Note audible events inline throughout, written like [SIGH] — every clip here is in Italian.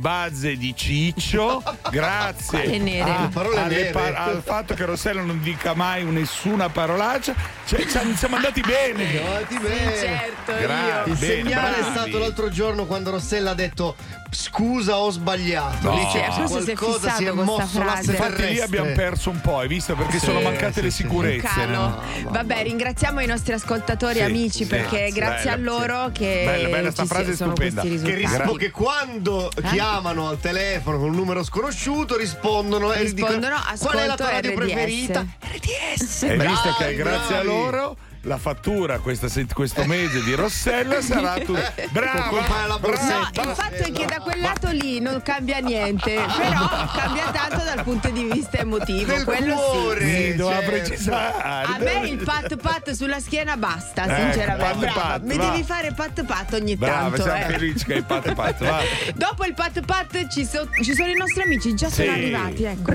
Bazze di Ciccio, [LAUGHS] grazie a- nere. par- al fatto che Rossella non dica mai nessuna parolaccia. Cioè, ci siamo andati bene. Andati bene. certo, Grazie. Il Bene, segnale è bravi. stato l'altro giorno quando Rossella ha detto scusa ho sbagliato. No. Lì c'è forse si è qualcosa si è con sta mosso. Infatti lì abbiamo perso un po', hai visto? Perché Sì, sono mancate sì, le sicurezze. No? Vabbè, ringraziamo i nostri ascoltatori Sì, amici sì, perché grazie Bella, a loro sì. che Bella, bella sta ci frase sono stupenda. questi Che, rispo- che quando Eh? chiamano al telefono con un numero sconosciuto rispondono e Rispondono, dicono qual è la tua radio RDS. preferita? RDS. Hai visto che grazie a loro la fattura questa questo mese di Rossella sarà tu. [LAUGHS] Brava! Colpa della No, il fatto è che da quel lato lì non cambia niente, però cambia tanto dal punto di vista emotivo. Del quello cuore. sì. Sì, doveva certo. precisare. A me il pat pat sulla schiena basta, Ecco, sinceramente. pat Brava, pat, mi va. devi fare pat pat ogni Brava, tanto. siamo eh. felici che hai pat pat. Va. [LAUGHS] Dopo il pat pat ci, so- ci sono i nostri amici, già sono Sì. arrivati, ecco.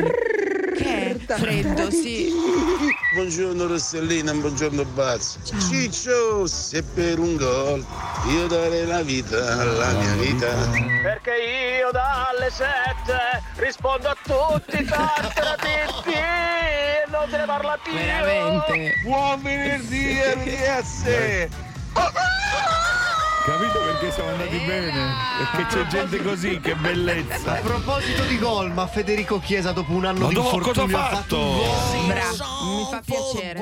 Che è freddo, sì. Buongiorno Rossellina, buongiorno Bazzo. Ciccio, se per un gol io darei la vita alla mia vita. Perché io dalle sette rispondo a tutti i tantratitti e non te ne parla più. Veramente. Buon venerdì RDS! Capito perché siamo andati bene? Perché c'è gente così, che A bellezza. proposito di gol, ma Federico Chiesa dopo un anno Ma di dopo infortunio cosa ha fatto un gol. Bravo, mi fa piacere.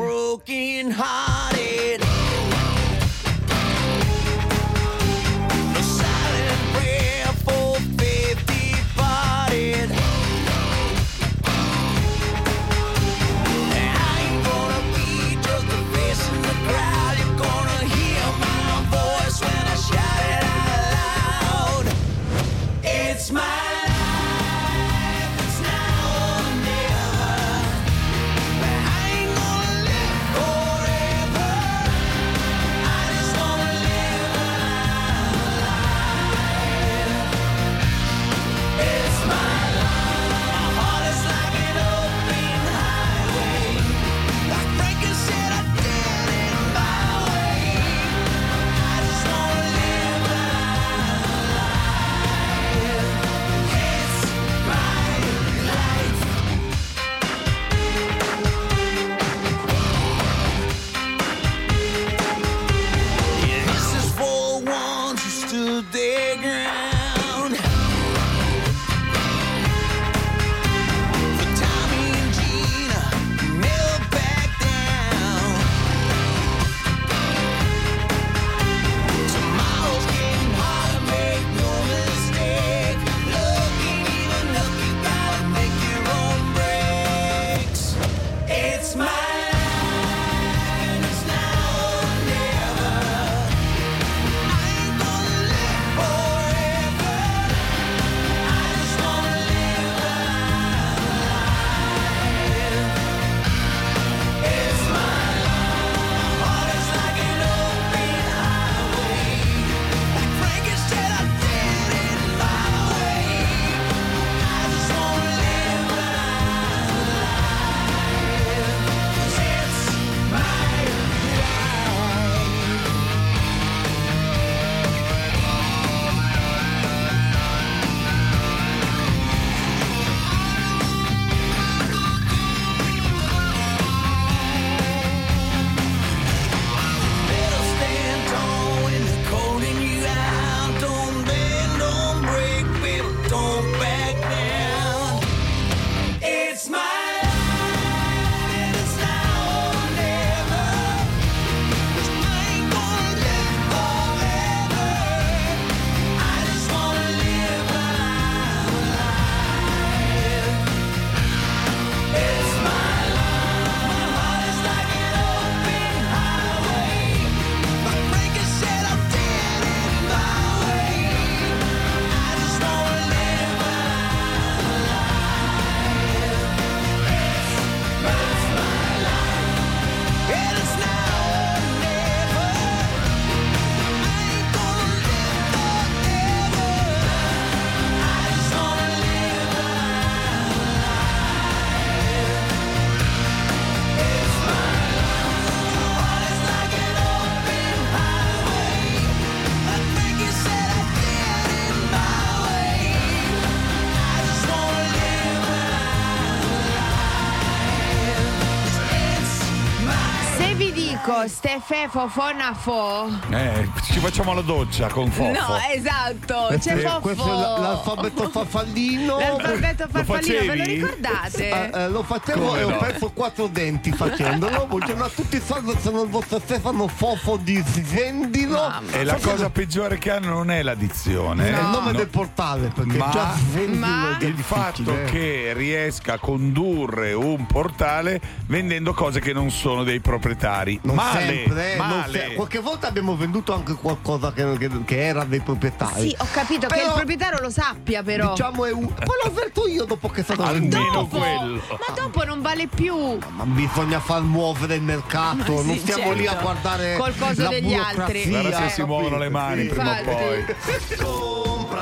Stefe Fofona Fo. Eh, ci facciamo la doccia con Fofo. No, esatto, c'è Eh, Fofo. questo è l- l'alfabeto farfallino. L'alfabeto farfallino, ve lo ricordate? Eh, eh, lo facevo Come e ho no? perso quattro denti facendolo. [LAUGHS] Buongiorno a tutti, salve, sono il vostro Stefano Fofo di Svendilo. E la cosa peggiore che hanno non è l'addizione. È eh. il nome No. del portale, perché Ma- già Ma- è il fatto che riesca a condurre un portale vendendo cose che non sono dei proprietari. Non male, sempre, eh, male. se- qualche volta abbiamo venduto anche qualcosa che, che- che era dei proprietari. Sì, ho capito che Però- il proprietario lo sappia, però. Diciamo è un. Poi l'ho avverto io dopo che è stato venduto. Almeno quello. ma dopo non vale più. Ma bisogna far muovere il mercato, Ma non sì, stiamo lì a certo. guardare la degli altri. burocrazia, Guarda se si capito? muovono le mani Sì. prima o poi.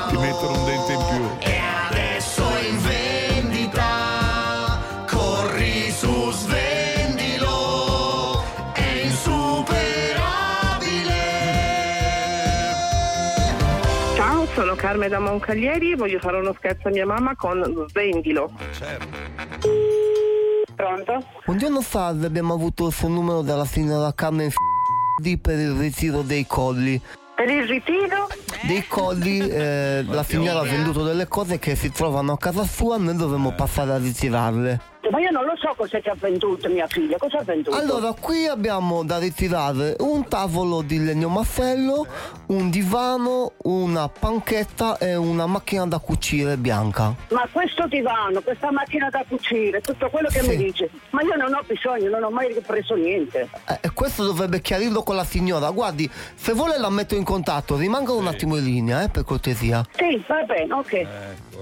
Ti mettono un dente in più. E sono Carme da Moncalieri e voglio fare uno scherzo a mia mamma con Svendilo. Pronto? Buongiorno salve, abbiamo avuto il suo numero dalla signora Carmen F***di per il ritiro dei colli. Per il ritiro? Dei colli, eh, [LAUGHS] la signora ha venduto delle cose che si trovano a casa sua, noi dovremmo passare a ritirarle. Ma io non lo so cosa ti ha venduto mia figlia, cosa ha venduto? Allora, qui abbiamo da ritirare un tavolo di legno massello, un divano, una panchetta e una macchina da cucire bianca. Ma questo divano, questa macchina da cucire, tutto quello che Sì. mi dice, ma io non ho bisogno, non ho mai preso niente. Eh, E questo dovrebbe chiarirlo con la signora. Guardi, se vuole la metto in contatto, rimanga un attimo in linea, eh, per cortesia. Sì, va bene, ok.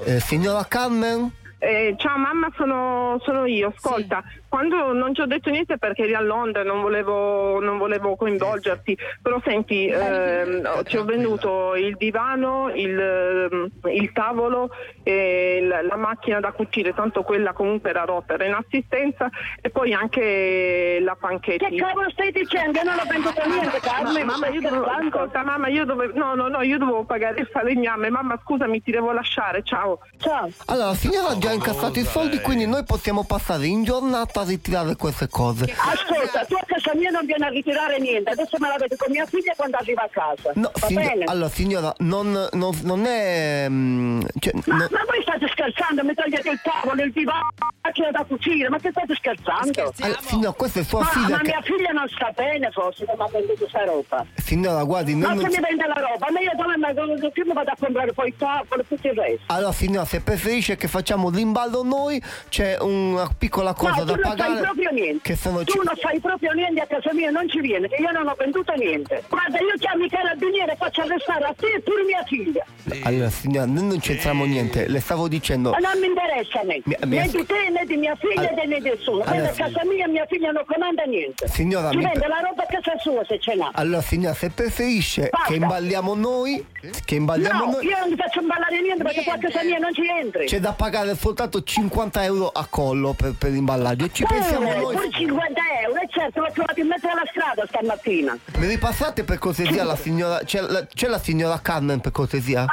Eh, signora Carmen? Eh, ciao mamma, sono, sono io. Ascolta, quando non ti ho detto niente perché eri a Londra, non volevo, non volevo coinvolgerti, però senti, ehm, ti ho venduto il divano, il, ehm, il tavolo e la, la macchina da cucire, tanto quella comunque era rotta, era in assistenza e poi anche la panchetta. Che cavolo stai dicendo? Io non ho venduto niente, Carmen. Mamma, io dovevo, ascolta, mamma, io dovevo, no, no, no, io dovevo pagare il falegname. Mamma, scusami, ti devo lasciare, ciao. Ciao. Allora, la signora ha già incassato i soldi, quindi noi possiamo passare in giornata a ritirare queste cose. Ascolta, tu a casa mia non vieni a ritirare niente, adesso me la vedo con mia figlia quando arriva a casa. No, bene? allora signora, non, non- non è... mm, cioè, Ma, no- ma voi state scherzando? Mi togliete il tavolo, il divano, la macchina da cucire, ma che state scherzando? allora, signora, questa è sua Ma, figlia ma che... mia figlia non sta bene forse che mi ha venduto questa roba. Signora, guardi, noi Ma non che mi vende la roba? Ma io dove ma dove- che mi vado a comprare poi il tavolo e tutto il resto? Allora signora, se preferisce che facciamo l'imballo noi, c'è una piccola cosa no, da non pagare. fai proprio niente. Che sono tu ci- non fai proprio niente a casa mia, non ci viene, che io non ho venduto niente. Guarda, io chiamo i carabinieri e faccio arrestare a te e pure mia figlia. Allora signora, noi non c'entriamo niente, le stavo dicendo... Ma non mi interessa a me. Mi- mi né di te né di mia figlia Allora- né di nessuno. allora, a casa mia, mia figlia non comanda niente. Signora, Ci mi- vende la roba a casa sua se ce n'ha. Allora signora, se preferisce Basta. che imballiamo noi, che imballiamo No, noi, io non ti faccio imballare niente perché qua a casa mia non ci entri. c'è da pagare soltanto 50 euro a collo per, per l'imballaggio ci pensiamo Eh, noi. pure 50 euro, e certo, l'ho trovato in mezzo alla strada stamattina. Mi ripassate per cortesia la signora, c'è la, c'è la signora Carmen per cortesia?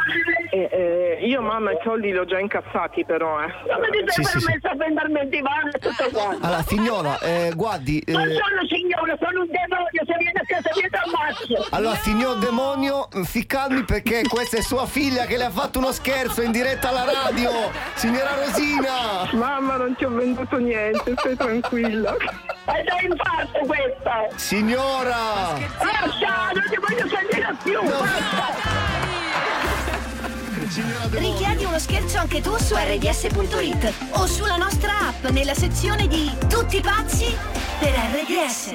Eh, eh, io mamma i soldi li ho già incassati però, eh. Come ti Sì, sei sì, sì. permesso a vendermi il divano e tutto quanto? Allora signora, eh, guardi... eh, Non sono signore, sono un demonio, se viene a casa ti ammazzo. Allora, signor demonio, si calmi perché questa è sua figlia che le ha fatto uno scherzo in diretta alla radio. Signora Rosina! Mamma non ti ho venduto niente, stai tranquilla. È da infarto questa! Signora! Basta, non ti voglio sentire più! Basta! Richiedi uno scherzo anche tu su rds.it o sulla nostra app nella sezione di Tutti pazzi per RDS.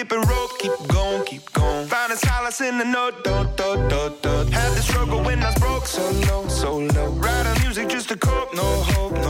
skipping rope, keep going, keep going. Found a solace in the note, do, do, do, do. Had the struggle when I was broke, so low, so low. Writing music just to cope, no hope, no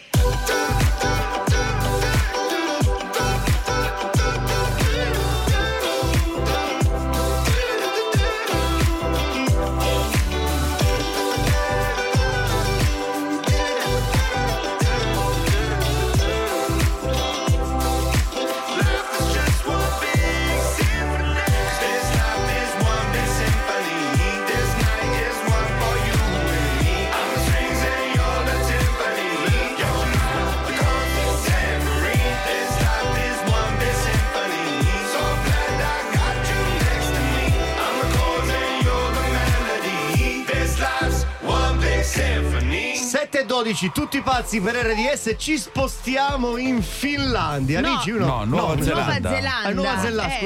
12, tutti pazzi per RDS, ci spostiamo in Finlandia. No. Dici uno? No, Nuova Nuova Zelanda. Zelanda. Ah, Nuova Zelanda, Eh.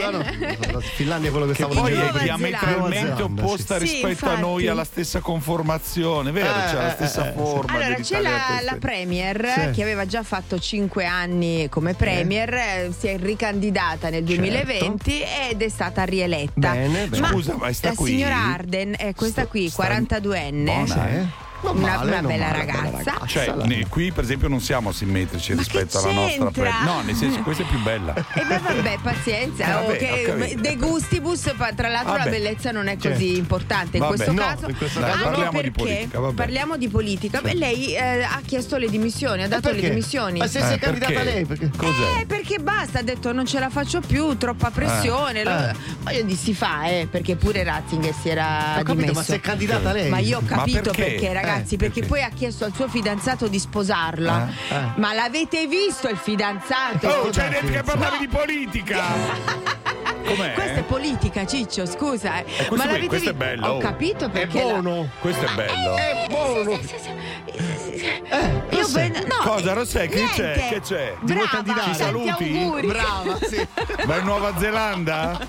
scusa, no. Finlandia è quello che, Che stavo poi dicendo. è Nuova diametralmente opposta sì. Sì, rispetto a noi, alla stessa conformazione, vero? Eh, C'è la eh, stessa eh, forma. Allora, c'è la, la. Premier Sì. che aveva già fatto 5 anni come Premier, eh, si è ricandidata nel 2020 ed è stata rieletta. Bene, bene. Ma Scusa, ma sta la qui? signora Arden è questa qui, Sta- 42enne. buona, eh? Non Una, male, una non bella male, ragazza. bella ragazza. Cioè, ne- qui per esempio non siamo simmetrici Ma rispetto alla nostra pre- No, nel senso questa è più bella. E beh, vabbè, [LAUGHS] pazienza. Eh, vabbè, oh, ho capito. de gustibus, tra l'altro Vabbè. la bellezza non è Certo. così importante in Vabbè. questo No, caso. in questo caso anche parliamo di perché politica, vabbè. parliamo di politica. Beh, lei eh, ha chiesto le dimissioni, ha dato le dimissioni. Ma se Eh, sei candidata perché? lei, perché? Cos'è? Eh, perché basta, ha detto non ce la faccio più, troppa pressione. Lo- eh. Ma io dissi fa, eh, perché pure Ratzinger si era Ho capito, dimesso. ma se è candidata lei. Ma io ho capito perché? perché, ragazzi, Eh, perché, perché? poi ha chiesto al suo fidanzato di sposarla. Eh, eh. Ma l'avete visto il fidanzato? Oh, c'hai detto che parlavi di politica! [LAUGHS] Com'è? Questa è politica, Ciccio, scusa. eh. questo Ma l'avete questo è vi- bello, Ho capito È perché. la- buono. Questo è bello. È buono. Io no, Cosa, Rossè? Che niente. c'è? Che c'è? Brava, candidare? tanti Saluti? auguri. Brava, sì. Vai in Nuova Zelanda?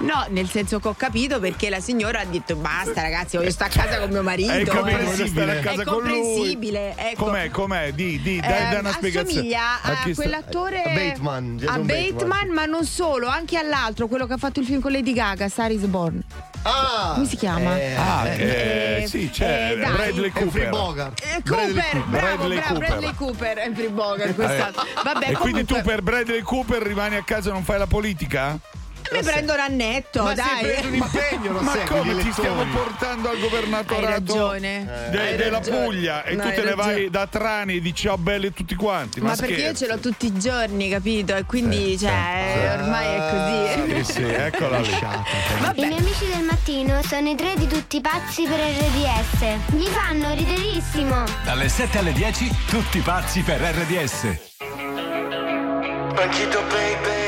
No, nel senso che ho capito perché la signora ha detto basta ragazzi, voglio stare a casa con mio marito. Hai capito? eh. A È con lui. comprensibile, ecco. Com'è? Com'è? Di, di, dai, Eh, dai una spiegazione. assomiglia a, sta- quell'attore a Bateman, a Bateman, Bateman. ma non solo, anche all'altro, quello che ha fatto il film con Lady Gaga, Star is Born. Ah, Come si chiama? eh, Ah, Eh, eh, sì, c'è eh. Bradley Cooper. Eh, Bradley Cooper, Cooper. bravo, Bradley bravo, Cooper. Bradley Cooper, Humphrey Bogart, questa. Vabbè, e quindi tu comunque, per Bradley Cooper rimani a casa e non fai la politica? Mi prendo Rannetto, Ma dai. preso un impegno, lo Ma gli come ti stiamo portando al governatorato ragione. de- Hai della ragione. Puglia e No, tu te ne vai da Trani e dici ciao belli tutti quanti? Ma, Ma perché io ce l'ho tutti i giorni, capito? E quindi, Sì, cioè, sì, sì. ormai è così. Sì, sì, eccola lì. I miei amici del mattino sono i tre di tutti pazzi per RDS. Mi fanno riderissimo. Dalle 7 alle 10, tutti pazzi per RDS. Banchito baby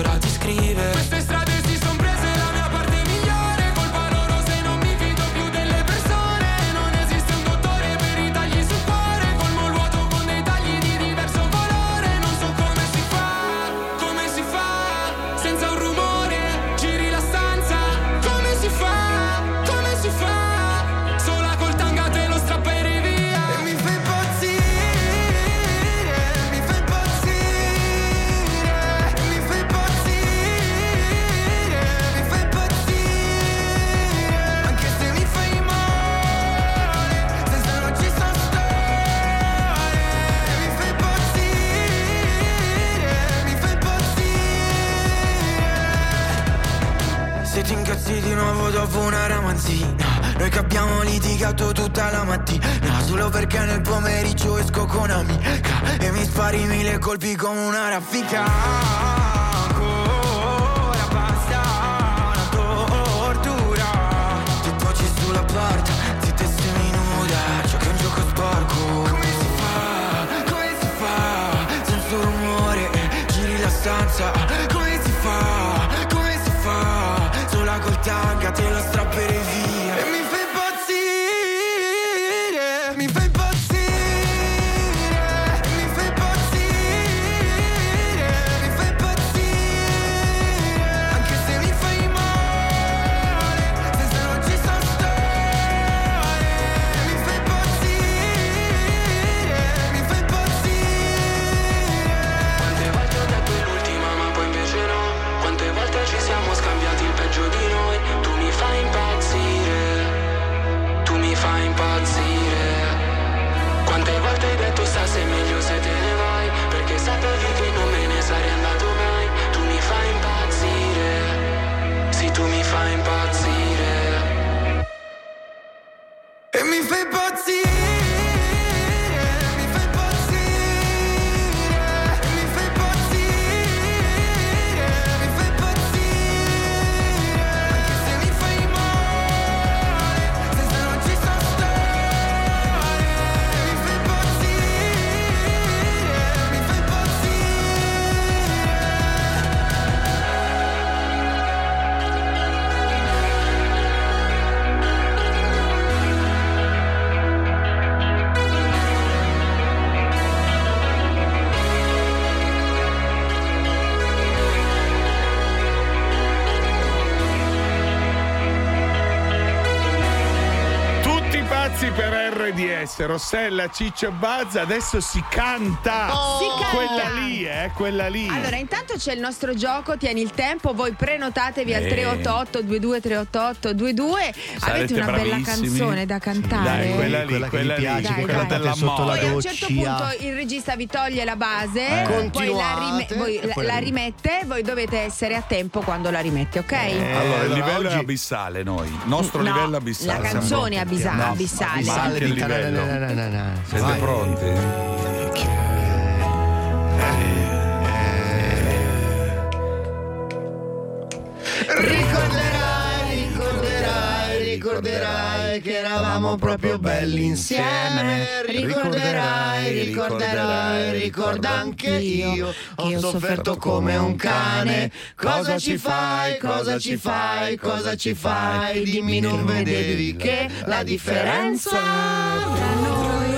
attorno qua mi come RDS, Rossella, Ciccio Bazza, adesso si canta. Si canta. Quella lì, eh, quella lì. Allora, intanto c'è il nostro gioco, tieni il tempo, voi prenotatevi al Eh. 388 22 388 22. Avete una bella canzone da cantare. Dai, quella lì, Quella che quella vi piace, lì, Dai, quella dai. della Sotto la Poi a un certo punto il regista vi toglie la base, Eh. poi la, rime- voi la- poi la rimette, voi dovete essere a tempo quando la rimette, ok? Allora, il livello è oggi- abissale noi. Il nostro No, livello è abissale. la canzone è abisa- No, abissale. tananana. Siete pronti? Ricorderai, ricorderai, ricorderai che eravamo proprio belli insieme. Ricorderai, ricorderai, ricorda anche io. Ho sofferto come un cane. Cosa ci fai, cosa ci fai, cosa ci fai? Dimmi non vedevi che la differenza. tra noi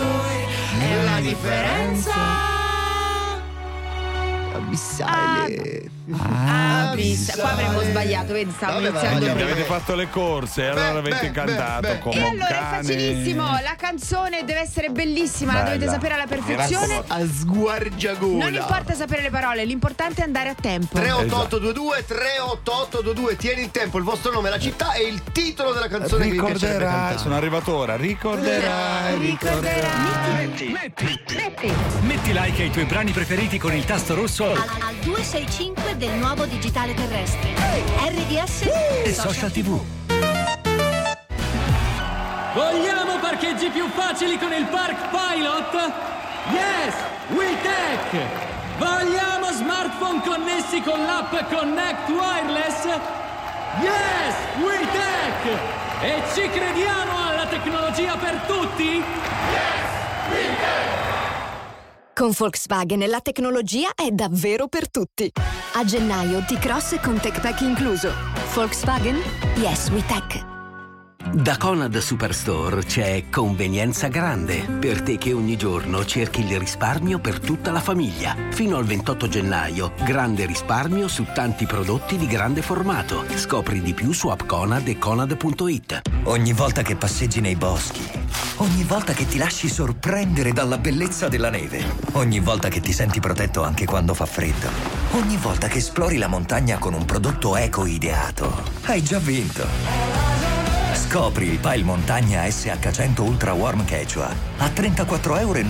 è la differenza abissale. Abissa- Qua avremmo sbagliato, vedi, stavo Vabbè, iniziando vabbè. Avete fatto le corse allora avete beh, cantato beh, beh. come E un allora è cane. facilissimo, la canzone deve essere bellissima, la Bella. dovete sapere alla perfezione. A sguargiagola. Non importa sapere le parole, l'importante è andare a tempo. 38822 38822 Tieni il tempo, il vostro nome, la città e il titolo della canzone che vi piacerebbe Ricorderai, sono arrivato ora, ricorderai, ricorderai. Metti, metti like ai tuoi brani preferiti con il tasto rosso Al, al 265 del nuovo digitale terrestre. RDS e social tv. Vogliamo parcheggi più facili con il Park Pilot? Yes! WeTech! Vogliamo smartphone connessi con l'app Connect Wireless? Yes! WeTech! E ci crediamo alla tecnologia per tutti? Con Volkswagen la tecnologia è davvero per tutti. A gennaio T-Cross con Tech Pack incluso. Volkswagen? Yes, we tech. Da Conad Superstore c'è convenienza grande per te che ogni giorno cerchi il risparmio per tutta la famiglia. Fino al 28 gennaio, grande risparmio su tanti prodotti di grande formato. Scopri di più su appconad e conad.it. Ogni volta che passeggi nei boschi, ogni volta che ti lasci sorprendere dalla bellezza della neve, ogni volta che ti senti protetto anche quando fa freddo, ogni volta che esplori la montagna con un prodotto eco ideato, hai già vinto. Scopri il Pile Montagna SH100 Ultra Warm Quechua a 34,99 euro.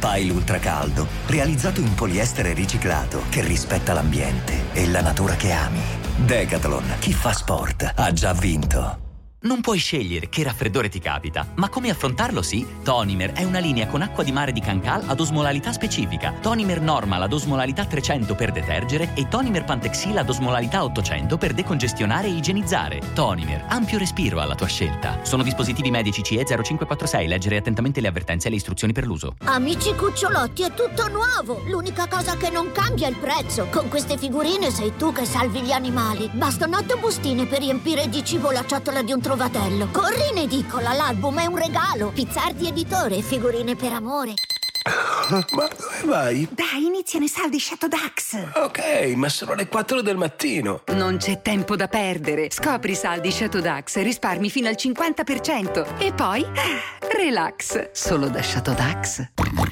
Pile Ultra Caldo, realizzato in poliestere riciclato che rispetta l'ambiente e la natura che ami. Decathlon, chi fa sport ha già vinto. Non puoi scegliere che raffreddore ti capita, ma come affrontarlo sì? Tonimer è una linea con acqua di mare di Cancal ad osmolarità specifica. Tonimer Normal ad osmolarità 300 per detergere e Tonimer Pantexil ad osmolarità 800 per decongestionare e igienizzare. Tonimer, ampio respiro alla tua scelta. Sono dispositivi medici CE 0546. Leggere attentamente le avvertenze e le istruzioni per l'uso. Amici cucciolotti, è tutto nuovo! L'unica cosa che non cambia è il prezzo. Con queste figurine sei tu che salvi gli animali. Bastano otto bustine per riempire di cibo la ciotola di un trovatello. Corri in edicola, l'album è un regalo. Pizzardi editore, figurine per amore. Ma dove vai? Dai, iniziano i saldi Shadow Dax. Ok, ma sono le 4 del mattino. Non c'è tempo da perdere. Scopri i saldi Shadow Dax e risparmi fino al 50%. E poi, [SIGHS] relax. Solo da Shadow Dax.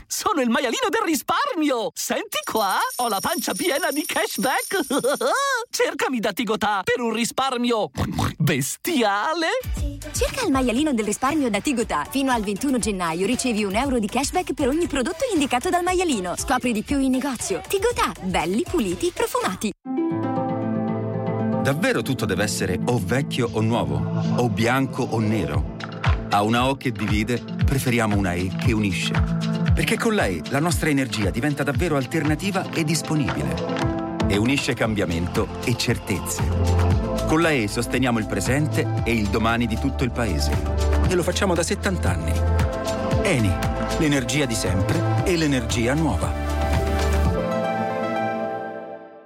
Sono il maialino del risparmio! Senti qua, ho la pancia piena di cashback! [LAUGHS] Cercami da Tigotà per un risparmio bestiale! Cerca il maialino del risparmio da Tigotà. Fino al 21 gennaio ricevi un euro di cashback per ogni prodotto indicato dal maialino. Scopri di più in negozio. Tigotà, belli, puliti, profumati. Davvero tutto deve essere o vecchio o nuovo, o bianco o nero. A una O che divide, preferiamo una E che unisce. Perché con la E la nostra energia diventa davvero alternativa e disponibile. E unisce cambiamento e certezze. Con la E sosteniamo il presente e il domani di tutto il paese. E lo facciamo da 70 anni. Eni, l'energia di sempre e l'energia nuova.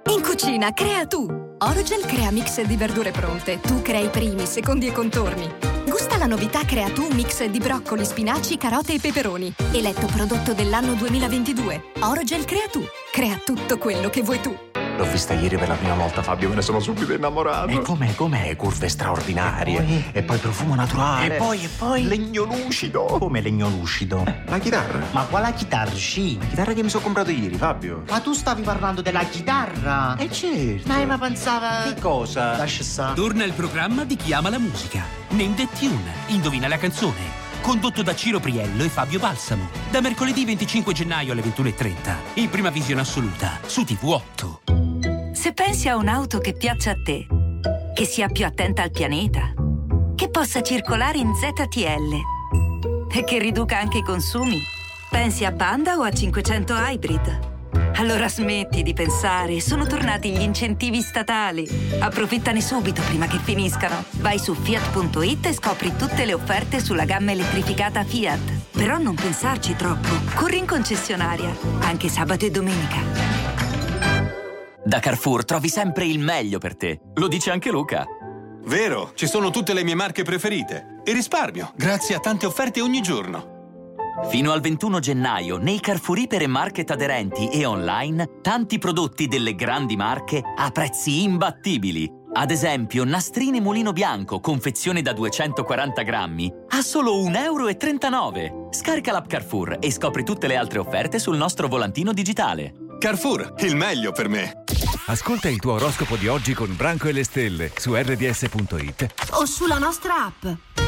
In cucina, crea tu. Orogel crea mix di verdure pronte. Tu crei primi, secondi e contorni. Gusta la novità Crea tu mix di broccoli, spinaci, carote e peperoni. Eletto prodotto dell'anno 2022. Orogel crea tu. Crea tutto quello che vuoi tu. L'ho vista ieri per la prima volta, Fabio, me ne sono subito innamorato. E com'è, com'è? Curve straordinarie. E poi, e poi profumo naturale. E poi, e poi? Legno lucido. Come legno lucido? La chitarra. Ma quale chitarra? Sì. La chitarra che mi sono comprato ieri, Fabio. Ma tu stavi parlando della chitarra? Eh certo. Ma, ma pensava... Che cosa? Lascia stare. Torna il programma di Chi ama la musica. Name the Tune. Indovina la canzone. Condotto da Ciro Priello e Fabio Balsamo. Da mercoledì 25 gennaio alle 21.30. In prima visione assoluta su TV8. Se pensi a un'auto che piaccia a te, che sia più attenta al pianeta, che possa circolare in ZTL e che riduca anche i consumi, pensi a Panda o a 500 Hybrid? Allora smetti di pensare, sono tornati gli incentivi statali. Approfittane subito prima che finiscano. Vai su fiat.it e scopri tutte le offerte sulla gamma elettrificata Fiat. Però non pensarci troppo. Corri in concessionaria, anche sabato e domenica. Da Carrefour trovi sempre il meglio per te. Lo dice anche Luca. Vero, ci sono tutte le mie marche preferite. E risparmio, grazie a tante offerte ogni giorno. Fino al 21 gennaio, nei Carrefour Iper e Market aderenti e online, tanti prodotti delle grandi marche a prezzi imbattibili. Ad esempio, nastrini mulino bianco, confezione da 240 grammi, a solo 1,39 euro. Scarica l'app Carrefour e scopri tutte le altre offerte sul nostro volantino digitale. Carrefour, il meglio per me. Ascolta il tuo oroscopo di oggi con Branco e le stelle su rds.it o sulla nostra app.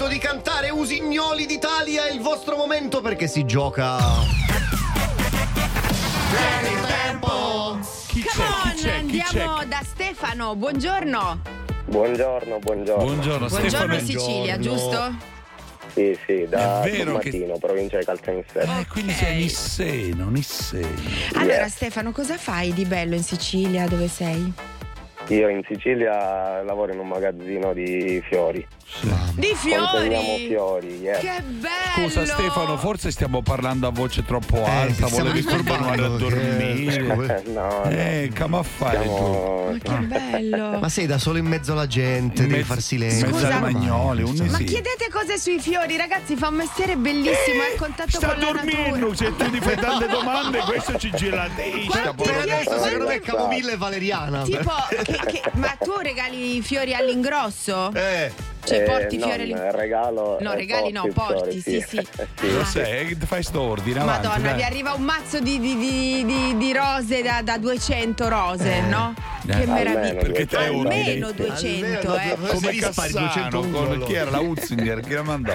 Momento di cantare Usignoli d'Italia, è il vostro momento perché si gioca. Vieni il tempo! Chi Come on, andiamo da Stefano, buongiorno. Buongiorno, buongiorno. Buongiorno, Buongiorno Sicilia, giusto? Sì, sì, da vero che- Mattino, provincia di Caltanissetta. Eh, quindi sei Nisseno, Nisseno. Allora Stefano, cosa fai di bello in Sicilia? Dove sei? Io in Sicilia lavoro in un magazzino di fiori. Di fiori! fiori, yeah. Che bello! Scusa Stefano, forse stiamo parlando a voce troppo alta, ti stiamo volevi continuare a dormire. [LAUGHS] no, no. Eh, come a fare tu? Che bello! [LAUGHS] Ma sei da solo in mezzo alla gente, devi far silenzio. mezzo Scusa. magnole, un Ma sì. chiedete cose sui fiori, ragazzi, fa un mestiere bellissimo, è a contatto Sta con la dormendo, se tu gli fai tante domande [LAUGHS] questo ci gira la testa. Adesso secondo me è camomilla e valeriana. Tipo, che- che- ma tu regali i fiori all'ingrosso? Eh. Cioè, Eh, porti non fiori all'in- regalo. No, eh, regali no, porti porti, fiori, sì, sì. [LAUGHS] Lo sai, fai sto ordine avanti, Madonna, dai. vi arriva un mazzo di, di- di- di- di rose da, da 200 rose, no? Eh, Che almeno meraviglia. perché te Almeno ordini. 200, eh. Come Cassano, con, chi era la Utzinger che la mandò?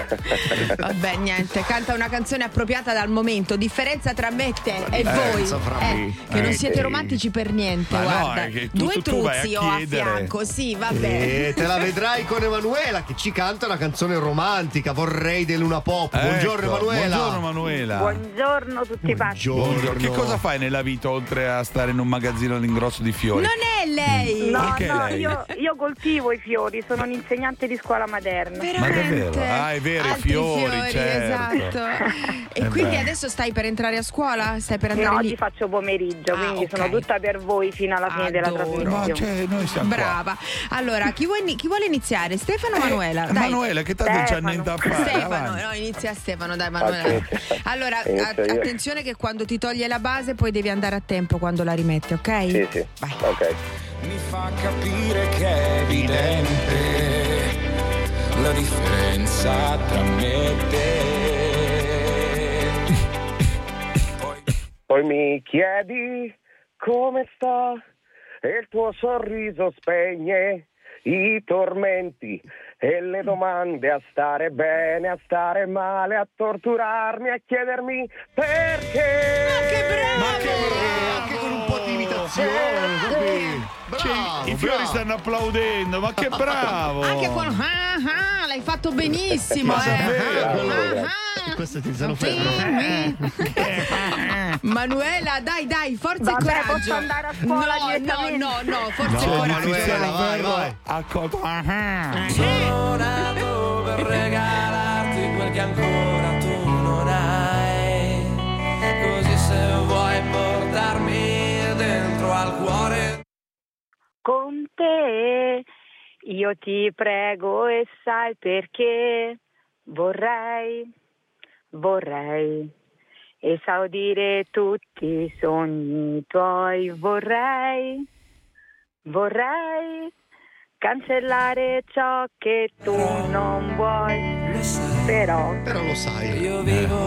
Vabbè, niente, canta una canzone appropriata dal momento. Differenza tra me e te e voi. Differenza fra eh, che non Eh, siete eh. romantici per niente, Ma no, guarda. è che tu- Due a truzzi ho a chiedere. fianco, sì, vabbè. E te la vedrai con Emanuela che ci canta una canzone romantica, vorrei del Luna Pop. Buongiorno Ecco, Emanuela. Buongiorno Manuela. Buongiorno a tutti pazzi. Buongiorno. Che cosa fai nella vita oltre a stare in un magazzino all'ingrosso di fiori? Non è lei! No, Perché no, lei? io, io coltivo i fiori, sono un insegnante di scuola materna. Ma davvero? Ah, è vero, i Altri fiori, certo. esatto. [LAUGHS] E Eh quindi beh. adesso stai per entrare a scuola? Stai per andare No, lì? oggi faccio pomeriggio, Ah, quindi ok. sono tutta per voi fino alla fine della Adoro. trasmissione. Ma cioè, noi siamo qua. Brava. Allora, chi vuole, chi vuole iniziare? Stefano o Manuela? Dai. Manuela, che tanto c'ha Stefano. niente da fare. Stefano, avanti. no, inizia Stefano, dai Manuela. Ok. Allora, Inizio a- io. attenzione che quando ti toglie la base poi devi andare a tempo quando la rimetti, ok? Sì, sì. Ok. Mi fa capire che è evidente la differenza tra me e te. Poi mi chiedi come sta e il tuo sorriso spegne i tormenti e le domande a stare bene, a stare male, a torturarmi, a chiedermi perché. Ma che bravo! Anche con un po' imitazione, così. Cioè, Bravo, I fiori bravo. stanno applaudendo, ma che bravo! Anche con ah, ah, l'hai fatto benissimo, Ma eh. davvero? Ah, ah. Questo ti sono fermo. Manuela, dai, dai, forza Vabbè, e coraggio. posso andare a scuola no, no, no, no, forza C'è e coraggio. Tiziano vai, vai. accolto. Ah, Sono nato per regalarti quel che ancora tu dentro al cuore. Con te io ti prego e sai perché. Vorrei, vorrei esaudire tutti i sogni tuoi, vorrei, vorrei cancellare ciò che tu non vuoi, però, Però lo sai. Io vivo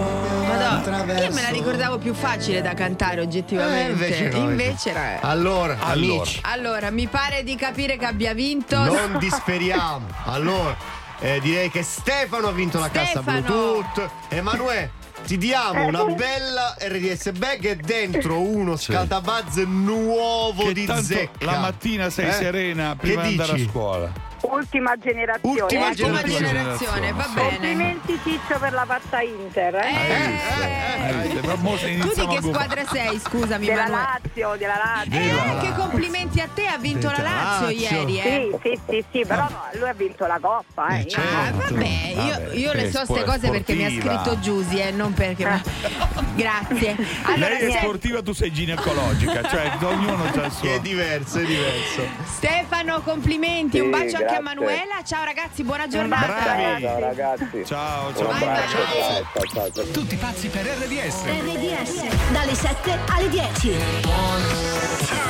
Madonna, io me la ricordavo più facile da cantare oggettivamente. Eh, invece no, Invece era- Allora, amici, Allora, mi pare di capire che abbia vinto. non disperiamo. [LAUGHS] Allora, eh, direi che Stefano ha vinto la cassa Stefano. Bluetooth. Emanuele, ti diamo una Eh. bella RDS bag e dentro uno scaldabuzz nuovo Che di zecca. la mattina sei Eh? serena prima Che di andare a scuola. Ultima generazione. Ultima eh. Ultima generazione. generazione, va bene. Complimenti Ciccio per la patta Inter. Eh? Visto? Hai visto? Ma mo se Tu di che a squadra sei? Scusami, Della Manuela. Lazio, della Lazio. Eh, Della che complimenti a te, ha vinto la Lazio, Lazio. ieri, eh. Sì, sì, sì, sì, però no, lui ha vinto la coppa. Eh. Eh, io- certo. Ah, vabbè, io, Vabbè, io le so queste cose perché mi ha scritto Giusy, eh, non perché. [LAUGHS] Grazie. Allora, Lei è sportiva, tu sei ginecologica, cioè ognuno ha il suo. Che è diverso, è diverso. Stefano, complimenti. Sì, un bacio anche a grazie. Manuela. Ciao ragazzi, buona giornata. Bravi. Ciao ragazzi. Ciao, ciao. abbraccio. Vai, Ciao, ciao, ciao, ciao. Tutti pazzi per RDS. RDS dalle 7 alle 10. C'ho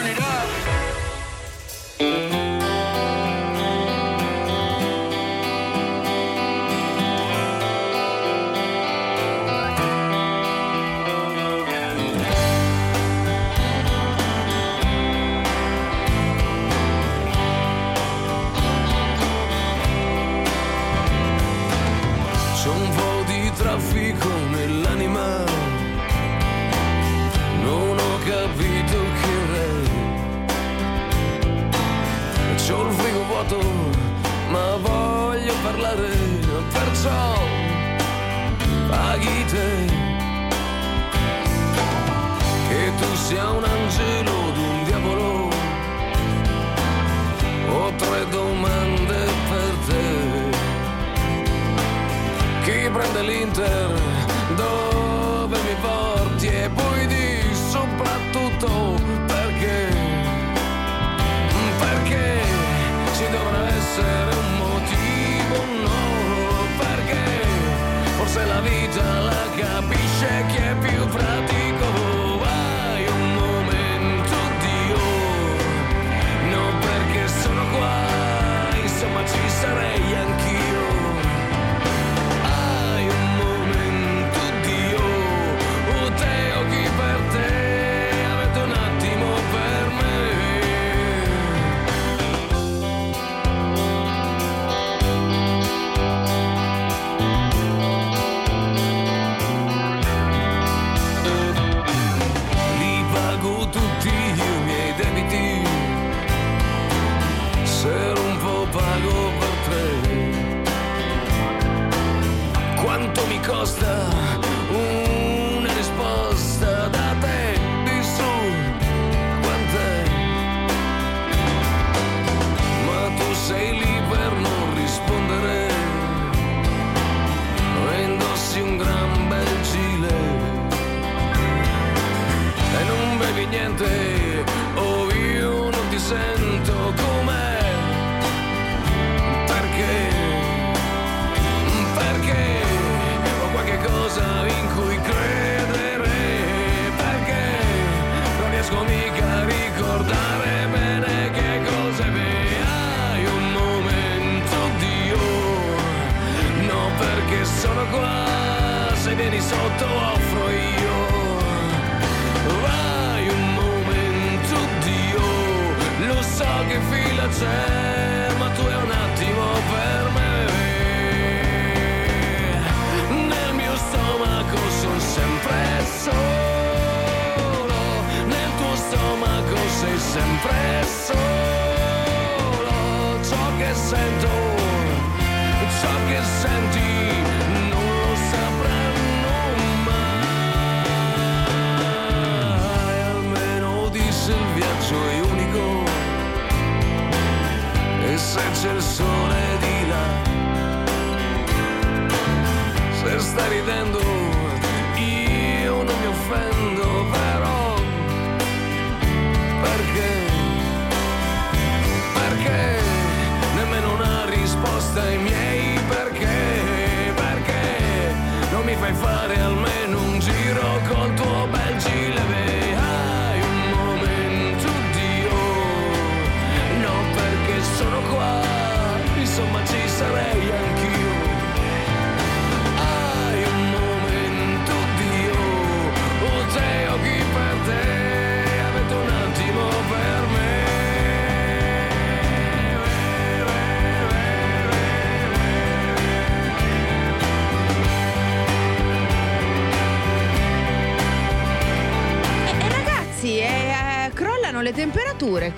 vita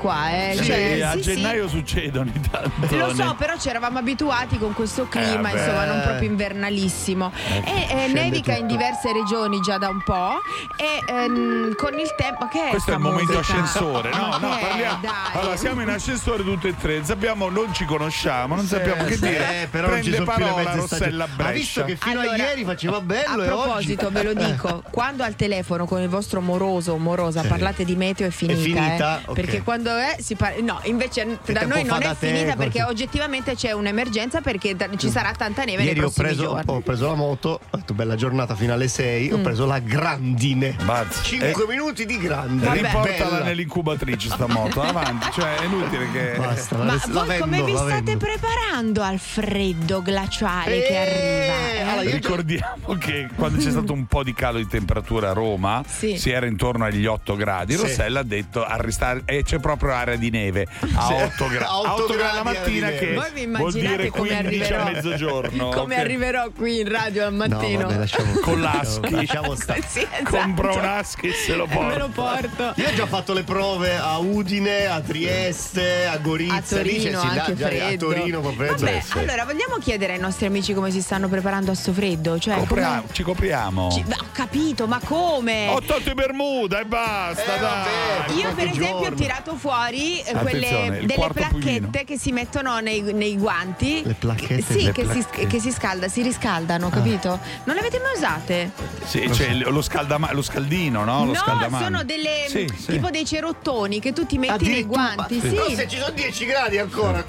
qua, eh. Sì, cioè, sì, sì. gennaio succede ogni tanto. Lo so, però ci eravamo abituati con questo clima, Eh, insomma, non proprio invernalissimo. e eh, nevica in tutto. diverse regioni già da un po'. E ehm, con il tempo. Che è Questo è il momento musica? ascensore, no? Ma No, è, parliamo. Allora, siamo in ascensore tutte e tre, sappiamo, non ci conosciamo, non Sì, sappiamo che sì, dire. eh, però non ci Prende sono più le parola mezze Rossella stagioni. Ha visto Brescia. che fino a Allora, ieri faceva bello A proposito, oggi... ve lo [LAUGHS] dico, quando al telefono con il vostro moroso o morosa parlate di meteo è finita. È finita? eh. Ok. Perché quando è si parla. No, invece da tempo noi non è da te, finita perché oggettivamente c'è un'emergenza perché da- ci sarà tanta neve Ieri nei ho prossimi preso, giorni. ho preso la moto, ho detto bella giornata fino alle 6, ho Mm. preso la grandine. 5 Eh. minuti di grande. Riportala Bella. nell'incubatrice sta moto, [LAUGHS] avanti, cioè è inutile che. Basta, Ma voi come vi state preparando al freddo glaciale che arriva? eh? Ricordiamo che quando c'è stato un po' di calo di temperatura a Roma, Sì. si era intorno agli 8 gradi. Sì. Rossella ha detto è che c'è proprio area di neve a Sì, 8 gradi. a otto 8 gradi la mattina che. Voi vi vuol immaginate dire come 15 a arriverò? mezzogiorno. Come Che- arriverò qui in radio al mattino? vabbè, lasciamo- con l'aschi. Lasciamo stare. Sì, esatto. Compra un aschi e se lo E me lo porto. Io ho già fatto le prove a Udine, a Trieste, a Gorizia. A lì c'è- Torino, sì, là, anche già- freddo. A Torino, freddo. Vabbè, Sì. allora vogliamo chiedere ai nostri amici come si stanno preparando a sto freddo? Cioè, Copria- come- Ci copriamo. Ci- Ho capito, ma come? 8 Bermuda e basta, Eh, dai. vabbè. Io per qualche esempio ho tirato fuori eh, quelle il delle quarto placchette pulino. che si mettono nei, nei guanti. Le placchette? Sì, Le che, si, placchette. che si scalda, si riscaldano, capito? Non le avete mai usate? Sì, c'è il- lo, scaldama- lo scaldino, no? Lo no, scaldamano. sono delle Sì, sì. tipo dei cerottoni che tu ti metti nei guanti. Sì. Sì. Però se ci sono 10 gradi ancora.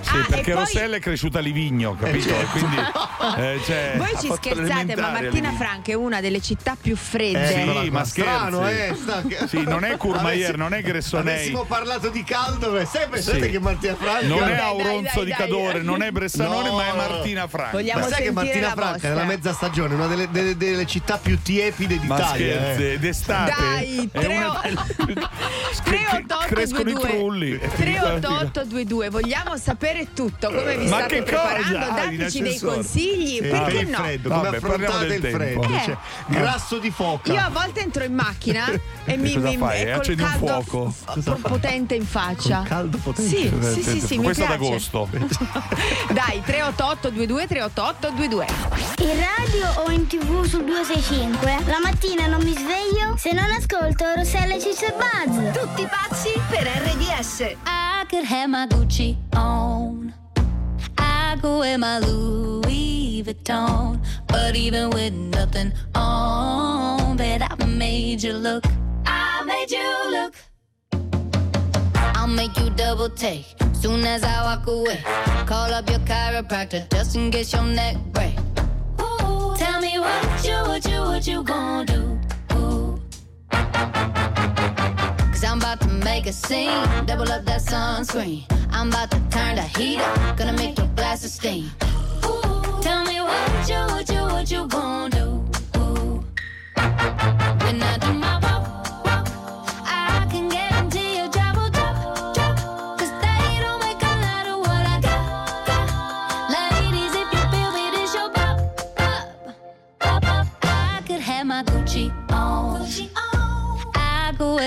Sì, Ah, perché poi- Rossella è cresciuta a Livigno, capito? E quindi eh, cioè, Voi ci scherzate, ma Martina. Franca è una delle città più fredde. Sì, Eccola qua. ma scherzi. Strano, eh, sta- Sì, non è Courmayeur, non è Gressonei. Avessimo parlato di caldo, beh, sai, pensate Sì. che Martina Franca Non è Auronzo di. Cadore, non è Bressanone, No, ma è. Martina Franca. Vogliamo Ma sai che Martina Franca nella mezza stagione è una delle, delle- delle città più tiepide Ma d'Italia. scherzi, eh. d'estate Dai, è tre una o- delle- [LAUGHS] che- che crescono i 38822 trulli. 38822 vogliamo sapere tutto come vi Ma state che preparando cosa? Ah, dateci dei consigli Sì, perché no freddo, Vabbè, come parliamo affrontate del il tempo. freddo? Eh. Cioè, grasso di foca. io a volte entro in macchina [LAUGHS] e mi, mi fai? e Accendi un fuoco? potente in faccia caldo potente? sì sì sì, sì mi Questo ad agosto. [LAUGHS] dai 38822 38822 In radio o in tv sul 265? La mattina non mi sveglio se non ascolto Rossella Ciccio e Buzz. Tutti pazzi per RDS. I could have my Gucci on. I go wear my Louis Vuitton. But even with nothing on, bet I made you look. I made you look. I'll make you double take soon as I walk away. Call up your chiropractor just in case your neck break. Ooh, tell me what you, what you, what you gonna do? Cause I'm about to make a scene. Double up that sunscreen. I'm about to turn the heat up. Gonna make your glasses steam. Ooh, tell me what you, what you, what you gonna do? When I do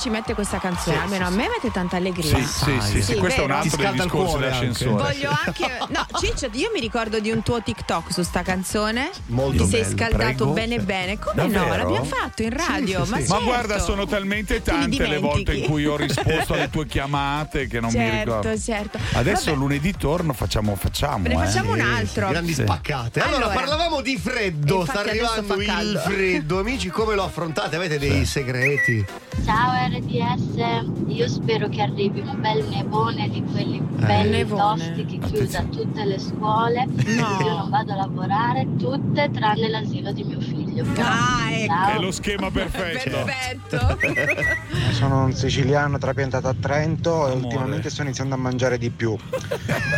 Ci mette questa canzone almeno a me mette tanta allegria Sì, sì, sì, sì, questo è un altro dei discorsi dell'ascensore. Voglio anche. [LAUGHS] No, Ciccio, io mi ricordo di un tuo TikTok su sta canzone. Molto Ti sei bello, scaldato prego. bene bene. Come no? Davvero? L'abbiamo fatto in radio. Sì, ma, sì, sì. Ma certo. guarda, sono talmente tante le volte in cui ho risposto alle tue [LAUGHS] chiamate che non mi ricordo. Certo, certo. Adesso Vabbè, lunedì torno, facciamo, facciamo. Ne eh. facciamo un altro. Grandi Sì. spaccate. Allora, Allora. parlavamo di freddo. Sta arrivando il freddo. Amici, come lo affrontate? Avete dei segreti? Ciao RDS, io spero che arrivi un bel nevone di quelli Eh. belli Nevone. tosti che chiuda tutte le scuole. Io non vado a lavorare, tutte tranne l'asilo di mio figlio. Ah, ecco. È lo schema perfetto. Perfetto. [LAUGHS] Sono un siciliano trapiantato a Trento e ultimamente sto iniziando a mangiare di più.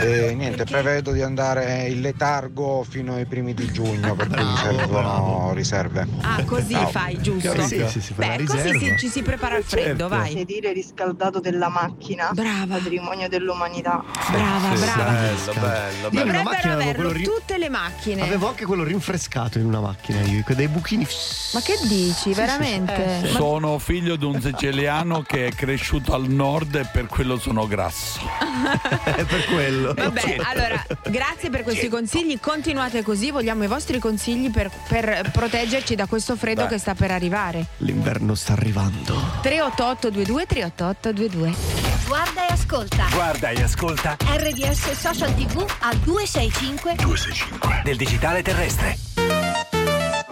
E [LAUGHS] niente, prevedo di andare in letargo fino ai primi di giugno perché mi servono riserve. Ah, così Ciao. fai, giusto? Sì, sì, sì, Beh, così ci si prepara al Sì, freddo, vai. Sedile riscaldato della macchina. Brava. Patrimonio dell'umanità. Brava, Sì, brava. Bello, bello, bello. Dovrebbero averlo quello ri- tutte le macchine. Avevo anche quello rinfrescato in una macchina io, con dei buchini. Ma che dici, veramente? Ma- Sono figlio di un siciliano che è cresciuto al nord e per quello sono grasso. [LAUGHS] È per quello. Vabbè, allora, grazie per questi consigli. Continuate così, vogliamo i vostri consigli per, per proteggerci da questo freddo Beh. che sta per arrivare. L'inverno sta arrivando. 388 22 388 22. Guarda e ascolta. Guarda e ascolta RDS Social TV al 265 del digitale terrestre.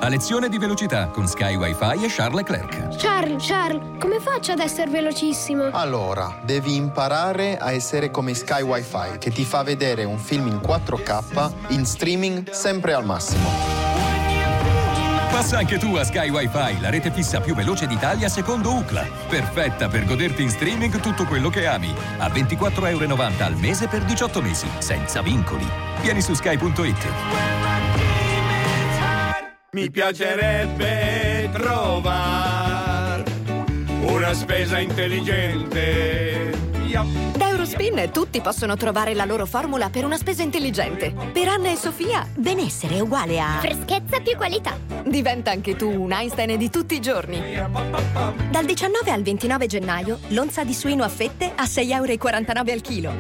A lezione di velocità con Sky Wi-Fi e Charles Leclerc. Charles, Charles, come faccio ad essere velocissimo? Allora, devi imparare a essere come Sky Wi-Fi, che ti fa vedere un film in 4K in streaming sempre al massimo. Passa anche tu a Sky Wi-Fi, la rete fissa più veloce d'Italia secondo UCLA. Perfetta per goderti in streaming tutto quello che ami. A 24,90 euro al mese per 18 mesi, senza vincoli. Vieni su sky.it. Mi piacerebbe trovare una spesa intelligente. Eurospin tutti possono trovare la loro formula per una spesa intelligente. Per Anna e Sofia, benessere è uguale a. Freschezza più qualità. Diventa anche tu un Einstein di tutti i giorni. Dal 19 al 29 gennaio, l'onza di suino a fette a 6,49 euro al chilo.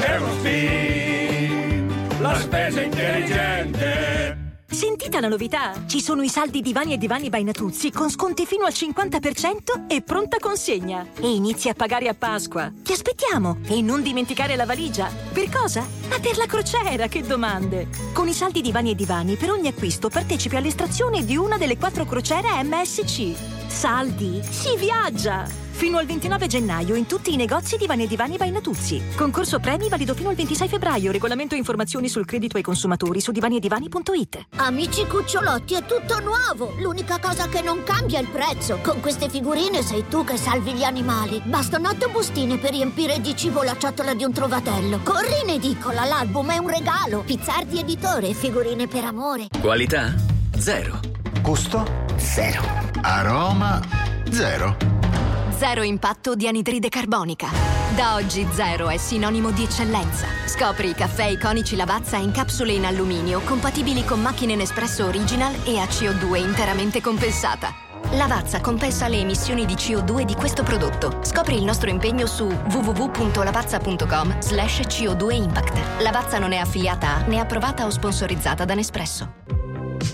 Eurospin, la spesa intelligente. Sentite la novità! Ci sono i saldi divani e divani by Natuzzi con sconti fino al 50% e pronta consegna. E inizi a pagare a Pasqua. Ti aspettiamo! E non dimenticare la valigia. Per cosa? Ma per la crociera, che domande! Con i saldi divani e divani, per ogni acquisto partecipi all'estrazione di una delle quattro crociere MSC. Saldi! Si viaggia! Fino al 29 gennaio in tutti i negozi Divani e Divani by Natuzzi. Concorso premi valido fino al 26 febbraio. Regolamento e informazioni sul credito ai consumatori su divaniedivani.it. Amici cucciolotti, è tutto nuovo! L'unica cosa che non cambia è il prezzo. Con queste figurine sei tu che salvi gli animali. Bastano otto bustine per riempire di cibo la ciotola di un trovatello. Corri in edicola, l'album è un regalo. Pizzardi editore, figurine per amore. Qualità? Zero. Gusto? Zero. Aroma? Zero. Zero impatto di anidride carbonica. Da oggi zero è sinonimo di eccellenza. Scopri i caffè iconici Lavazza in capsule in alluminio compatibili con macchine Nespresso Original e a CO2 interamente compensata. Lavazza compensa le emissioni di CO2 di questo prodotto. Scopri il nostro impegno su www.lavazza.com slash CO2 Impact. Lavazza non è affiliata a né approvata o sponsorizzata da Nespresso.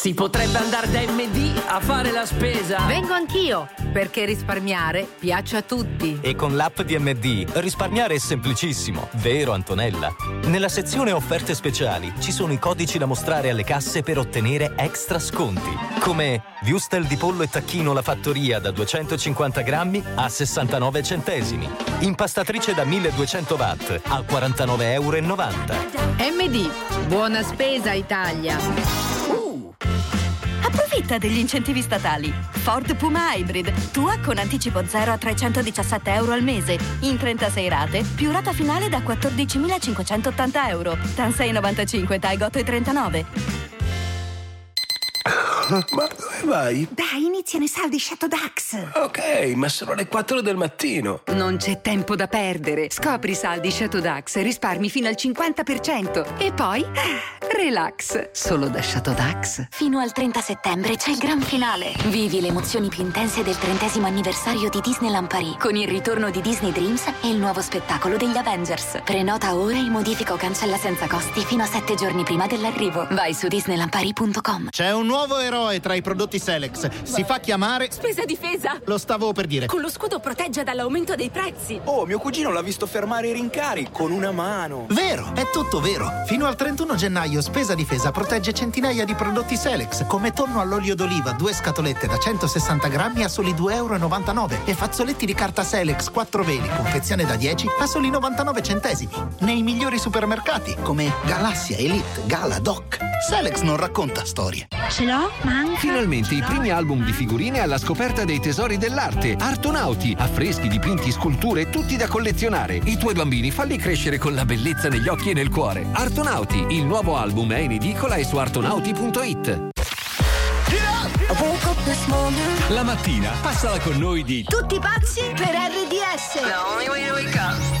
Si potrebbe andare da MD a fare la spesa. Vengo anch'io, perché risparmiare piace a tutti. E con l'app di MD risparmiare è semplicissimo, vero Antonella? Nella sezione offerte speciali ci sono i codici da mostrare alle casse per ottenere extra sconti, come Wustel di pollo e tacchino la fattoria da 250 grammi a 69 centesimi, impastatrice da 1200 watt a 49,90 euro. MD, buona spesa Italia. Approfitta degli incentivi statali. Ford Puma Hybrid, tua con anticipo 0 a 317 euro al mese, in 36 rate, più rata finale da 14.580 euro. TAN 695, TAG 839. Ma dove vai? Dai, iniziano i saldi Shadow Dax. Ok, ma sono le 4 del mattino. Non c'è tempo da perdere. Scopri i saldi Shadow Dax e risparmi fino al 50%. E poi, [SIGHS] relax. Solo da Shadow Dax. Fino al 30 settembre c'è il gran finale. Vivi le emozioni più intense del trentesimo anniversario di Disneyland Paris con il ritorno di Disney Dreams e il nuovo spettacolo degli Avengers. Prenota ora e modifica o cancella senza costi fino a 7 giorni prima dell'arrivo. Vai su disneylandparis.com. C'è un nuovo eroe eroe tra i prodotti Selex. Si fa chiamare. Spesa difesa! Lo stavo per dire. Con lo scudo protegge dall'aumento dei prezzi. Oh, mio cugino l'ha visto fermare i rincari con una mano. Vero, è tutto vero. Fino al 31 gennaio Spesa Difesa protegge centinaia di prodotti Selex, come tonno all'olio d'oliva, due scatolette da 160 grammi a soli 2,99 euro e fazzoletti di carta Selex 4 veli, confezione da 10 a soli 99 centesimi. Nei migliori supermercati come Galassia, Elite, Gala, Doc. Selex non racconta storie. Ce l'ho? Manca. Finalmente i primi album di figurine alla scoperta dei tesori dell'arte. Artonauti, affreschi, dipinti, sculture, tutti da collezionare. I tuoi bambini falli crescere con la bellezza negli occhi e nel cuore. Artonauti, il nuovo album è in edicola e su artonauti.it. La mattina passala con noi di Tutti pazzi per RDS. The only way to wake up.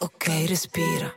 Ok, respira.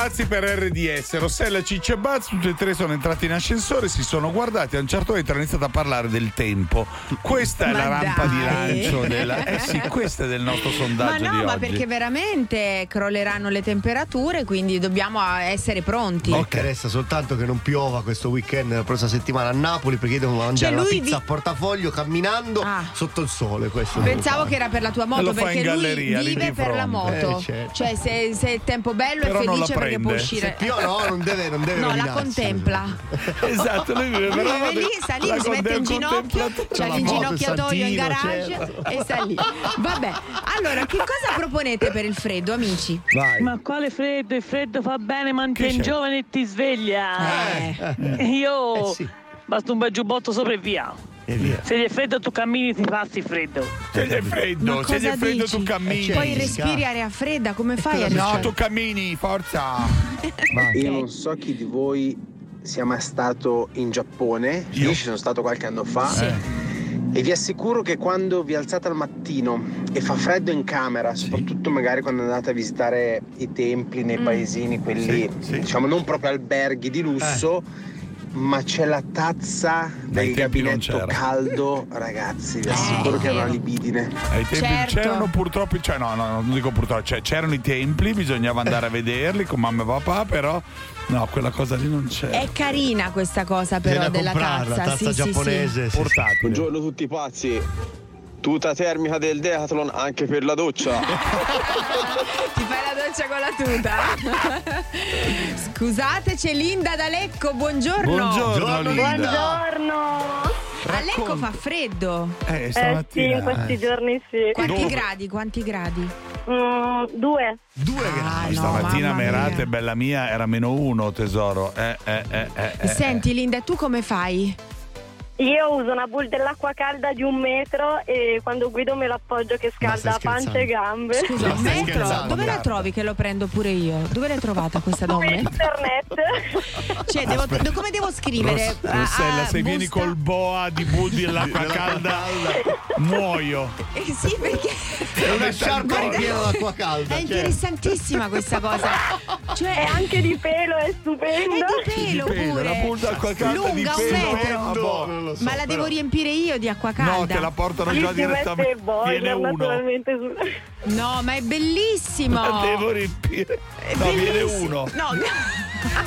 pazzi per RDS, Rossella, Ciccia e Buzz, tutti e tre sono entrati in ascensore, si sono guardati, a un certo punto hanno iniziato a parlare del tempo. Questa è Ma la rampa di dai. lancio della... Eh sì, [LAUGHS] questa è del nostro Ma sondaggio no, di ma oggi. perché veramente crolleranno le temperature, quindi dobbiamo essere pronti. Mi interessa soltanto che non piova questo weekend la prossima settimana a Napoli perché io devo mangiare Cioè, la lui pizza vi- a portafoglio camminando sotto il sole. Questo Pensavo che era per la tua moto lo fa in perché galleria, lui lì vive per la moto. Eh, certo. Cioè, se, se è tempo bello Però è non la perché può uscire. Se piove, no, non deve- non deve No, la contempla. [LAUGHS] Esatto, lui vive Lui per la vive moto. lì, sta lì, si mette in ginocchio, c'è la l'inginocchiatoio in garage certo. e sta lì. Vabbè, allora che cosa proponete per il freddo, amici? Ma quale freddo? Il freddo fa bene, mantiene c'è? giovane e ti sveglia. Eh. Io basta un bel giubbotto sopra e via. Se gli è freddo tu cammini ti passi freddo. Se gli è freddo, se gli è freddo dici? tu cammini. Poi respiri aria fredda, come fai a No, tu cammini, forza. [LAUGHS] Io non so chi di voi sia mai stato in Giappone, io ci sono stato qualche anno fa. E vi assicuro che quando vi alzate al mattino e fa freddo in camera, soprattutto magari quando andate a visitare i templi nei Mm. paesini, quelli diciamo non proprio alberghi di lusso, ma c'è la tazza del tempi non gabinetto c'era. caldo, ragazzi, vi assicuro che era una libidine. Ai tempi Certo. c'erano purtroppo, cioè no, no, non dico purtroppo, cioè, c'erano i templi, bisognava andare a [LAUGHS] vederli con mamma e papà, però no, quella cosa lì non c'era. È carina questa cosa però Viene della tazza. tazza sì, giapponese. sì, sì. Portatile. Buongiorno a tutti pazzi. Tuta termica del Decathlon anche per la doccia. [LAUGHS] Ti fai la doccia con la tuta? [LAUGHS] Scusate, c'è Linda da Lecco, buongiorno. Buongiorno, Linda. Buongiorno. A Lecco fa freddo. Eh, Eh sì, stamattina. in questi eh. giorni sì. Quanti Dove? gradi? Quanti gradi? Mm, due. Due Ah, gradi. no, Stamattina Merate, mia. bella mia, era meno uno, tesoro. Eh, eh, eh, eh, eh. Senti Linda, tu come fai? Io uso una bull dell'acqua calda di un metro e quando guido me l'appoggio che scalda pancia e gambe. Scusa, Ma un metro? Dove la trovi che lo prendo pure io? Dove l'hai trovata questa Su donna? internet. Cioè, devo- come devo scrivere? Ah, Rossella, ah, se vieni busta- col boa di bulli dell'acqua calda, muoio. [LAUGHS] Eh, sì, perché È una sciarpa ripiena d'acqua calda. è certo. interessantissima questa cosa. Cioè, E anche di pelo è stupendo. è di pelo pelo, pure. la bulla d'acqua calda Lunga di un pelo. metro. Ah, boh. lo so, Ma la devo però. riempire io di acqua calda? No, te la portano già direttamente. Viene boiler uno. naturalmente su... No, ma è bellissimo. La devo riempire. È No, viene uno. No,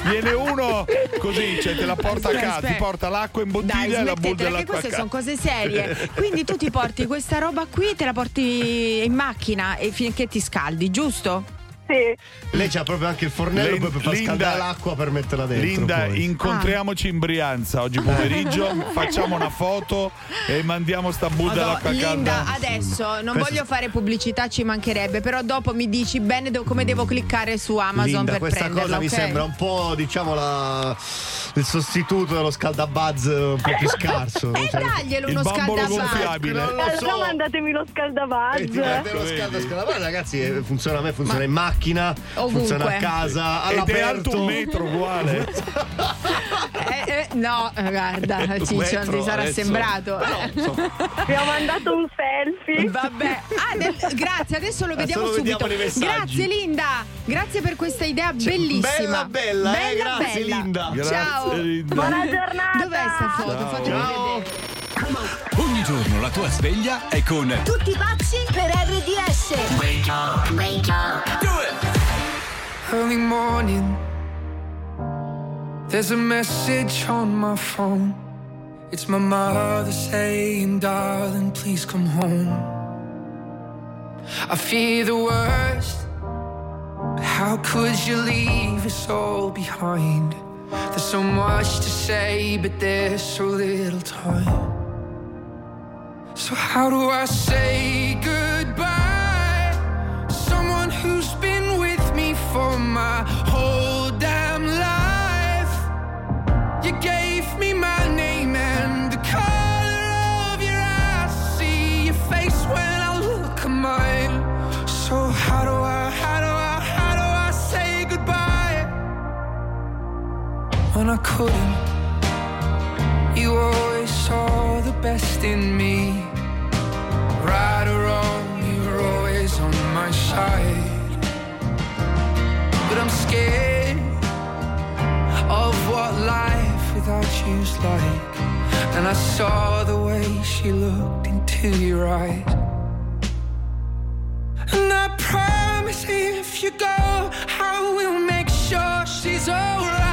Viene uno così, cioè te la porta Aspetta, a casa, ti aspetta. porta l'acqua in Dai, bottiglia e la bulla che dell'acqua queste sono cose serie. Quindi tu ti porti questa roba qui te la porti in macchina e finché ti scaldi, giusto? Sì. Lei c'ha proprio anche il fornello Lin- per far Linda- scaldare l'acqua per metterla dentro. Linda, poi. incontriamoci in Brianza oggi pomeriggio, [LAUGHS] facciamo una foto e mandiamo sta bulla Madò, dell'acqua Linda, calda. adesso non Questo- voglio fare pubblicità, ci mancherebbe, però dopo mi dici bene do- come devo cliccare su Amazon Linda, per questa cosa mi ok? sembra un po', diciamo, la- il sostituto dello scaldabuzz un po' più scarso. E Cioè- daglielo Il uno scaldabuzz. gonfiabile. Non lo so. Allora mandatemi lo Eh, scaldabuzz. mette lo scaldabuzz, ragazzi, eh, funziona a me, funziona in macchina, Ovunque. funziona a casa, Ed è alto all'aperto. un metro uguale. Eh, eh, no, guarda, Ciccio, ti sarà adesso. sembrato. Vi ho mandato un selfie. Vabbè, ah, del- grazie, adesso lo vediamo Adesso subito. vediamo. Grazie Linda, grazie per questa idea bellissima. bella, bella, eh, grazie, bella. Linda. Ciao. Grazie, Linda. Buona giornata. Dov'è sta foto? Ciao. Fatemi Ciao. vedere. Ogni giorno la tua sveglia è con Tutti pazzi per RDS. Early morning, there's a message on my phone. It's my mother saying, Darling, please come home. I fear the worst, how could you leave us all behind? There's so much to say, but there's so little time. So, how do I say goodbye? Someone who's been with me for my whole damn life. You gave me my name and the color of your eyes. See your face when I look at mine. So how do I, how do I, how do I say goodbye when I couldn't? You always saw the best in me. Right or wrong, you were always on my side. But I'm scared of what life without you's like. And I saw the way she looked into your eyes. And I promise if you go, I will make sure she's alright.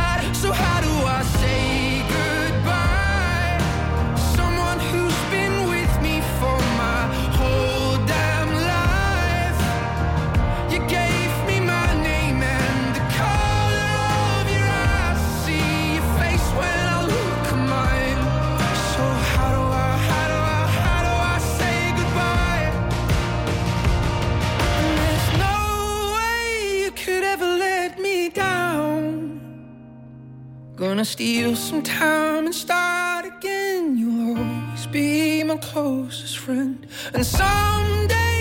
Gonna steal some time and start again. You'll always be my closest friend. And someday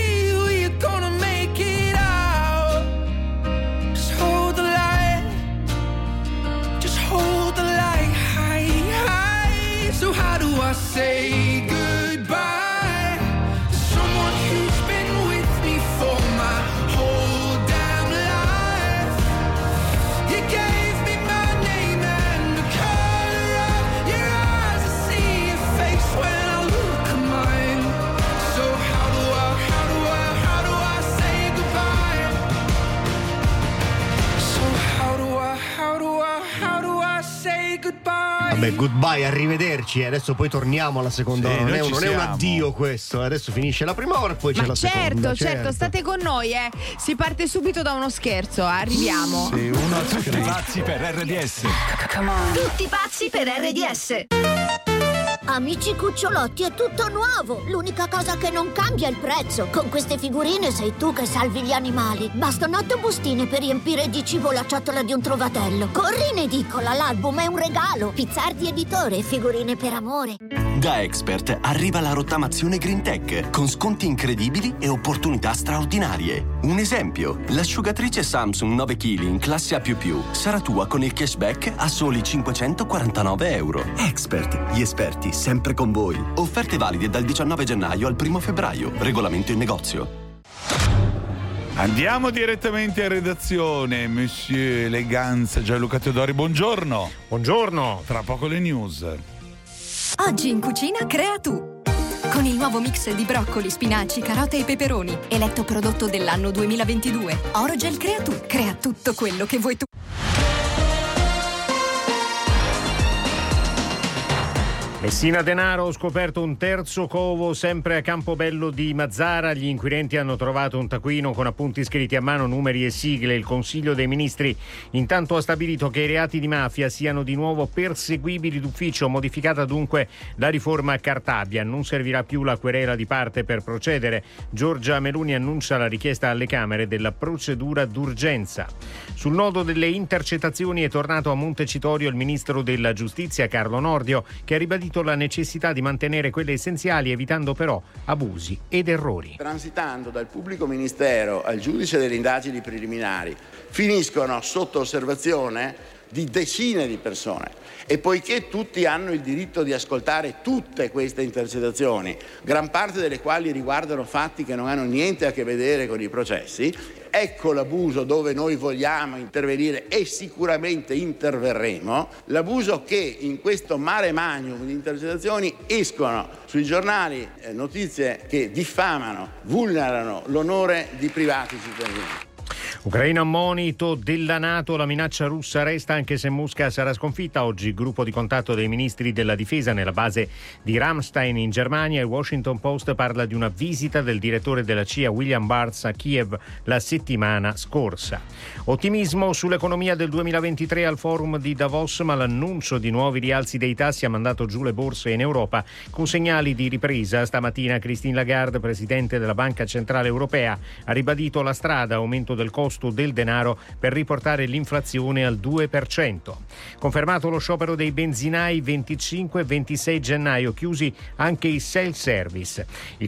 Vabbè, goodbye, arrivederci. Adesso poi torniamo alla seconda Sì, ora. Non, è, non è un addio questo. Adesso finisce la prima ora e poi c'è Ma la certo, seconda. certo, state con noi, eh. Si parte subito da uno scherzo, arriviamo. Sì, uno Tutti pazzi per RDS. Tutti pazzi per RDS. Amici cucciolotti, è tutto nuovo! L'unica cosa che non cambia è il prezzo. Con queste figurine sei tu che salvi gli animali. Bastano otto bustine per riempire di cibo la ciotola di un trovatello. Corri in edicola, l'album è un regalo. Pizzardi editore, figurine per amore. Da Expert arriva la rottamazione Green Tech con sconti incredibili e opportunità straordinarie. Un esempio, l'asciugatrice Samsung 9 kg in classe A++ sarà tua con il cashback a soli 549 euro. Expert, gli esperti sempre con voi. Offerte valide dal 19 gennaio al 1 febbraio. Regolamento in negozio. Andiamo direttamente a redazione, Monsieur Eleganza Gianluca Teodori, buongiorno. Buongiorno. Tra poco le news. Oggi in cucina crea tu. Con il nuovo mix di broccoli, spinaci, carote e peperoni, eletto prodotto dell'anno 2022. Orogel crea tu. Crea tutto quello che vuoi tu. Messina Denaro ho scoperto un terzo covo sempre a Campobello di Mazzara. Gli inquirenti hanno trovato un taccuino con appunti scritti a mano, numeri e sigle. Il Consiglio dei Ministri intanto ha stabilito che i reati di mafia siano di nuovo perseguibili d'ufficio, modificata dunque la riforma Cartabia. Non servirà più la querela di parte per procedere. Giorgia Meloni annuncia la richiesta alle Camere della procedura d'urgenza. Sul nodo delle intercettazioni è tornato a Montecitorio il Ministro della Giustizia Carlo Nordio che ha ribadito la necessità di mantenere quelle essenziali evitando però abusi ed errori. Transitando dal pubblico ministero al giudice delle indagini preliminari, finiscono sotto osservazione di decine di persone e poiché tutti hanno il diritto di ascoltare tutte queste intercettazioni, gran parte delle quali riguardano fatti che non hanno niente a che vedere con i processi, ecco l'abuso dove noi vogliamo intervenire e sicuramente interverremo, l'abuso che in questo mare magnum di intercettazioni escono sui giornali eh, notizie che diffamano, vulnerano l'onore di privati cittadini. Ucraina monito della Nato, la minaccia russa resta anche se Mosca sarà sconfitta. Oggi gruppo di contatto dei ministri della difesa nella base di Ramstein in Germania. Il Washington Post parla di una visita del direttore della CIA William Barnes a Kiev la settimana scorsa. Ottimismo sull'economia del 2023 al forum di Davos, ma l'annuncio di nuovi rialzi dei tassi ha mandato giù le borse in Europa con segnali di ripresa. Stamattina Christine Lagarde, presidente della Banca Centrale Europea, ha ribadito la strada aumento del costo del denaro per riportare l'inflazione al 2%. Confermato lo sciopero dei benzinai 25 e 26 gennaio, chiusi anche i self-service. Il